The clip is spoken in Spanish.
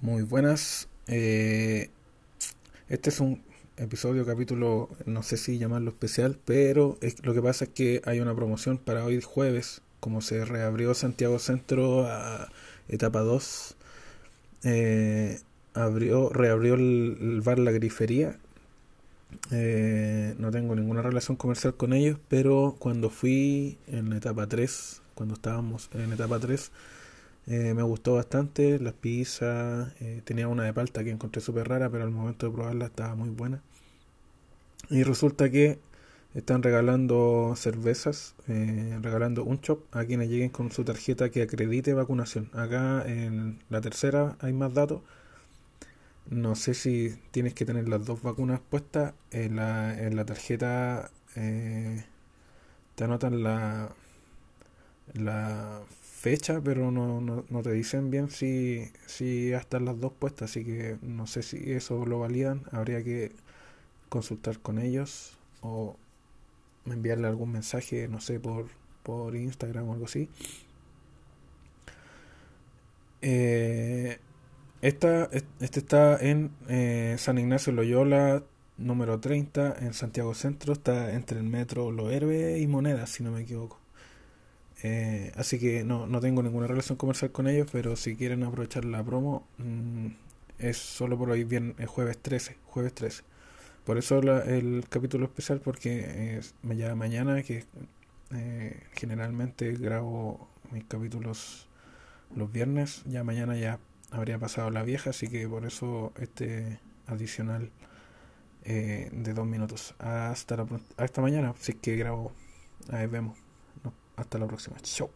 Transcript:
Muy buenas. Eh, este es un episodio, capítulo, no sé si llamarlo especial, pero es, lo que pasa es que hay una promoción para hoy jueves, como se reabrió Santiago Centro a etapa 2, eh, abrió, reabrió el, bar La Grifería. Eh, no tengo ninguna relación comercial con ellos, pero cuando fui en etapa 3, cuando estábamos en etapa 3, eh, me gustó bastante las pizzas. Eh, tenía una de palta que encontré súper rara, pero al momento de probarla estaba muy buena. Y resulta que están regalando cervezas, eh, regalando un chop a quienes lleguen con su tarjeta que acredite vacunación. Acá en la tercera hay más datos. No sé si tienes que tener las dos vacunas puestas. En la, en la tarjeta te anotan la, la fecha, pero no, no, no, te dicen bien si, si hasta las dos puestas, así que no sé si eso lo validan, habría que consultar con ellos o enviarle algún mensaje, no sé, por, por Instagram o algo así. Eh, esta, este está en eh, San Ignacio Loyola, número 30, en Santiago Centro, está entre el metro Lo Herbe y Moneda, si no me equivoco. Eh, así que no, no tengo ninguna relación comercial con ellos, pero si quieren aprovechar la promo, mm, es solo por hoy, bien, el jueves 13, jueves 13. Por eso el capítulo especial, porque me llama mañana, que eh, generalmente grabo mis capítulos los viernes, ya mañana ya habría pasado la vieja, así que por eso este adicional eh, de dos minutos. Hasta, la, hasta mañana, si es que grabo. Ahí vemos. Hasta la próxima. Chau.